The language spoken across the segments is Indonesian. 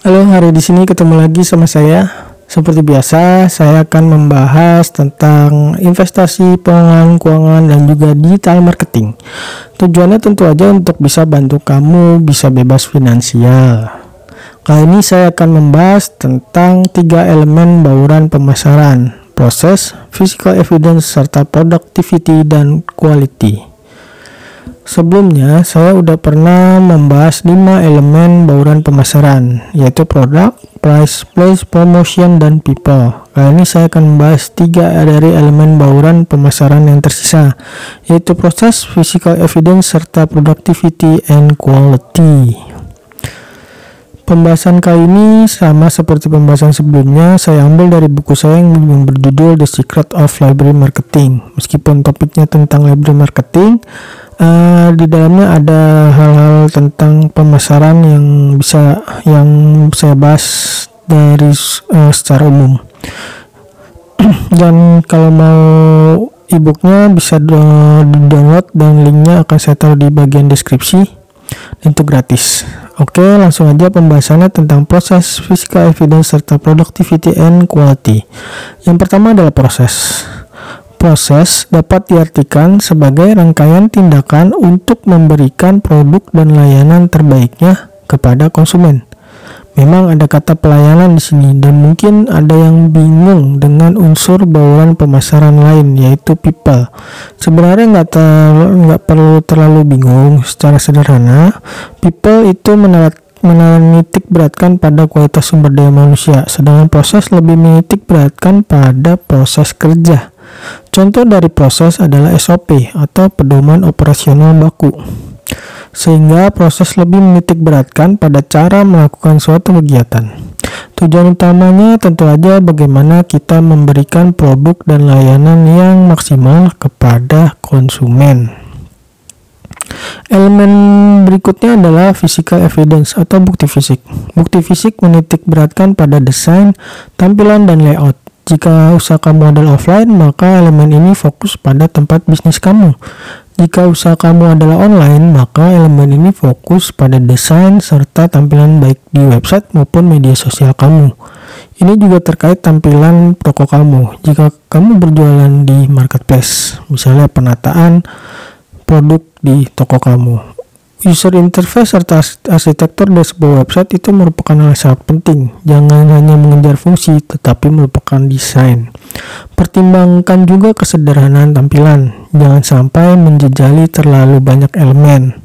Halo, hari di sini ketemu lagi sama saya. Seperti biasa, saya akan membahas tentang investasi, pengelolaan keuangan, dan juga digital marketing. Tujuannya tentu aja untuk bisa bantu kamu bisa bebas finansial. Kali ini saya akan membahas tentang tiga elemen bauran pemasaran, proses, physical evidence, serta productivity dan quality. Sebelumnya, saya udah pernah membahas 5 elemen bauran pemasaran, yaitu produk, price, place, promotion, dan people. Kali ini saya akan membahas tiga dari elemen bauran pemasaran yang tersisa, yaitu proses, physical evidence, serta productivity and quality. Pembahasan kali ini sama seperti pembahasan sebelumnya, saya ambil dari buku saya yang berjudul The Secret of Library Marketing. Meskipun topiknya tentang library marketing, uh, di dalamnya ada hal-hal tentang pemasaran yang bisa yang saya bahas dari uh, secara umum. Dan kalau mau e-booknya bisa di download dan linknya akan saya taruh di bagian deskripsi itu gratis. Oke, langsung aja pembahasannya tentang proses physical evidence serta productivity and quality. Yang pertama adalah proses. Proses dapat diartikan sebagai rangkaian tindakan untuk memberikan produk dan layanan terbaiknya kepada konsumen. Memang ada kata pelayanan di sini dan mungkin ada yang bingung dengan unsur bauran pemasaran lain yaitu people. Sebenarnya nggak nggak perlu terlalu bingung. Secara sederhana, people itu menolak menitik beratkan pada kualitas sumber daya manusia, sedangkan proses lebih menitik beratkan pada proses kerja. Contoh dari proses adalah SOP atau pedoman operasional baku sehingga proses lebih menitik beratkan pada cara melakukan suatu kegiatan. Tujuan utamanya tentu saja bagaimana kita memberikan produk dan layanan yang maksimal kepada konsumen. Elemen berikutnya adalah physical evidence atau bukti fisik. Bukti fisik menitik beratkan pada desain, tampilan, dan layout. Jika usaha kamu adalah offline, maka elemen ini fokus pada tempat bisnis kamu. Jika usaha kamu adalah online, maka elemen ini fokus pada desain serta tampilan baik di website maupun media sosial kamu. Ini juga terkait tampilan toko kamu. Jika kamu berjualan di marketplace, misalnya penataan produk di toko kamu, User interface serta arsitektur dari sebuah website itu merupakan hal sangat penting. Jangan hanya mengejar fungsi, tetapi merupakan desain. Pertimbangkan juga kesederhanaan tampilan. Jangan sampai menjejali terlalu banyak elemen.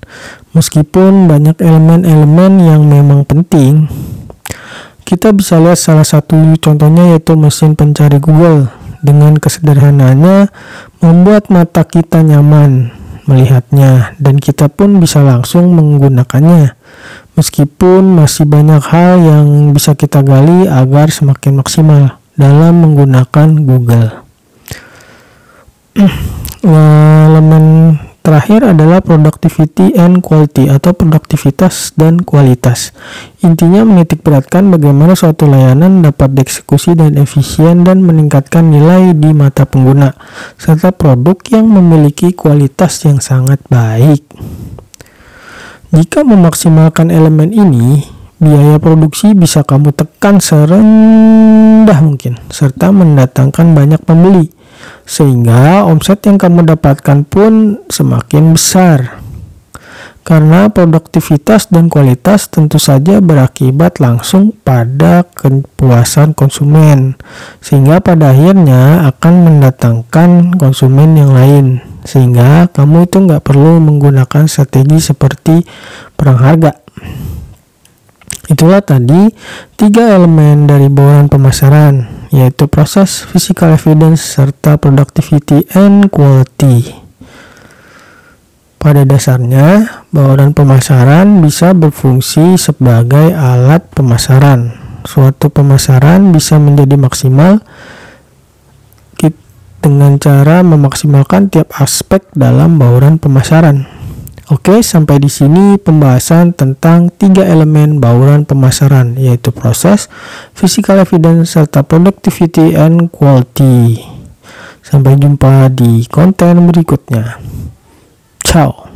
Meskipun banyak elemen-elemen yang memang penting, kita bisa lihat salah satu contohnya yaitu mesin pencari Google. Dengan kesederhanaannya, membuat mata kita nyaman melihatnya dan kita pun bisa langsung menggunakannya. Meskipun masih banyak hal yang bisa kita gali agar semakin maksimal dalam menggunakan Google. Elemen Terakhir adalah productivity and quality atau produktivitas dan kualitas. Intinya menitik beratkan bagaimana suatu layanan dapat dieksekusi dan efisien dan meningkatkan nilai di mata pengguna, serta produk yang memiliki kualitas yang sangat baik. Jika memaksimalkan elemen ini, biaya produksi bisa kamu tekan serendah mungkin, serta mendatangkan banyak pembeli sehingga omset yang kamu dapatkan pun semakin besar. Karena produktivitas dan kualitas tentu saja berakibat langsung pada kepuasan konsumen, sehingga pada akhirnya akan mendatangkan konsumen yang lain, sehingga kamu itu nggak perlu menggunakan strategi seperti perang harga. Itulah tadi tiga elemen dari bauran pemasaran yaitu proses physical evidence serta productivity and quality. Pada dasarnya, bauran pemasaran bisa berfungsi sebagai alat pemasaran. Suatu pemasaran bisa menjadi maksimal dengan cara memaksimalkan tiap aspek dalam bauran pemasaran. Oke, sampai di sini pembahasan tentang tiga elemen bauran pemasaran, yaitu proses, physical evidence, serta productivity and quality. Sampai jumpa di konten berikutnya. Ciao.